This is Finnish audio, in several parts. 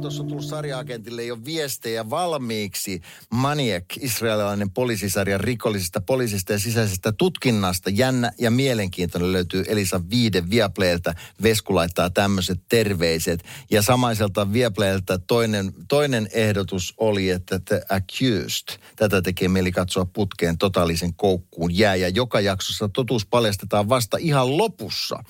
Tuossa on tullut sarja-agentille jo viestejä valmiiksi. Maniac, israelilainen poliisisarja rikollisista poliisista ja sisäisestä tutkinnasta. Jännä ja mielenkiintoinen löytyy Elisa Viide Viaplaylta. Vesku laittaa tämmöiset terveiset. Ja samaiselta Viaplaylta toinen, toinen ehdotus oli, että The Accused. Tätä tekee mieli katsoa putkeen totaalisen koukkuun jää. Ja joka jaksossa totuus paljastetaan vasta ihan lopussa.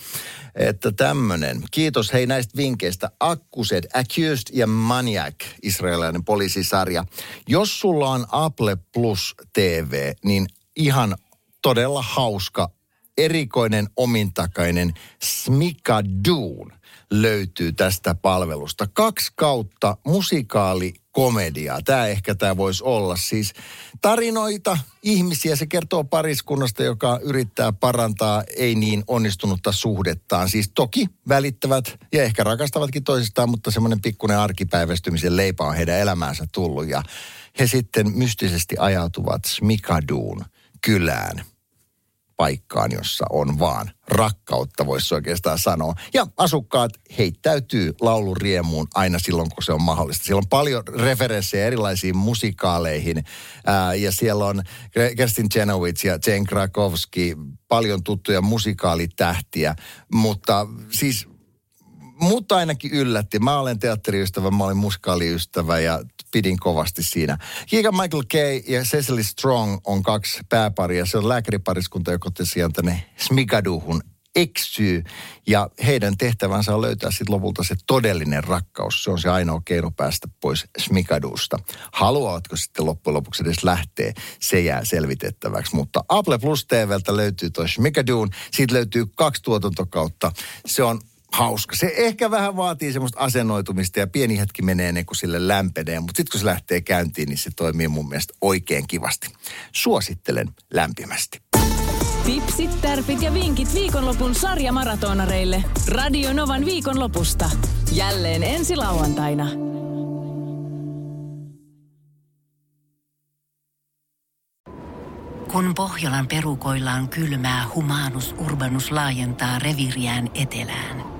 Että tämmönen. Kiitos hei näistä vinkkeistä. Accused, Accused ja Maniac, israelilainen poliisisarja. Jos sulla on Apple Plus TV, niin ihan todella hauska, erikoinen, omintakainen Smikadoon löytyy tästä palvelusta. Kaksi kautta musikaali komediaa. Tämä ehkä tämä voisi olla. Siis tarinoita, ihmisiä. Se kertoo pariskunnasta, joka yrittää parantaa ei niin onnistunutta suhdettaan. Siis toki välittävät ja ehkä rakastavatkin toisistaan, mutta semmoinen pikkuinen arkipäivästymisen leipä on heidän elämäänsä tullut. Ja he sitten mystisesti ajautuvat Smikaduun kylään paikkaan, jossa on vaan rakkautta, voisi oikeastaan sanoa. Ja asukkaat heittäytyy lauluriemuun aina silloin, kun se on mahdollista. Siellä on paljon referenssejä erilaisiin musikaaleihin. Ää, ja siellä on Kerstin Chenowitz ja Jane Krakowski, paljon tuttuja musikaalitähtiä. Mutta siis mutta ainakin yllätti. Mä olen teatteriystävä, mä olen musikaaliystävä ja pidin kovasti siinä. Keegan Michael Kay ja Cecily Strong on kaksi pääparia. Se on lääkäripariskunta, joka tosiaan tänne Smigaduhun eksyy. Ja heidän tehtävänsä on löytää sitten lopulta se todellinen rakkaus. Se on se ainoa keino päästä pois Smikadusta. Haluavatko sitten loppujen lopuksi edes lähteä, se jää selvitettäväksi. Mutta Apple Plus TVltä löytyy toi Smikaduun. Siitä löytyy kaksi tuotantokautta. Se on hauska. Se ehkä vähän vaatii semmoista asennoitumista ja pieni hetki menee ennen kuin sille lämpenee, mutta sitten kun se lähtee käyntiin, niin se toimii mun mielestä oikein kivasti. Suosittelen lämpimästi. Tipsit, tärpit ja vinkit viikonlopun sarjamaratonareille. Radio Novan viikonlopusta. Jälleen ensi lauantaina. Kun Pohjolan perukoillaan kylmää, humanus urbanus laajentaa reviriään etelään.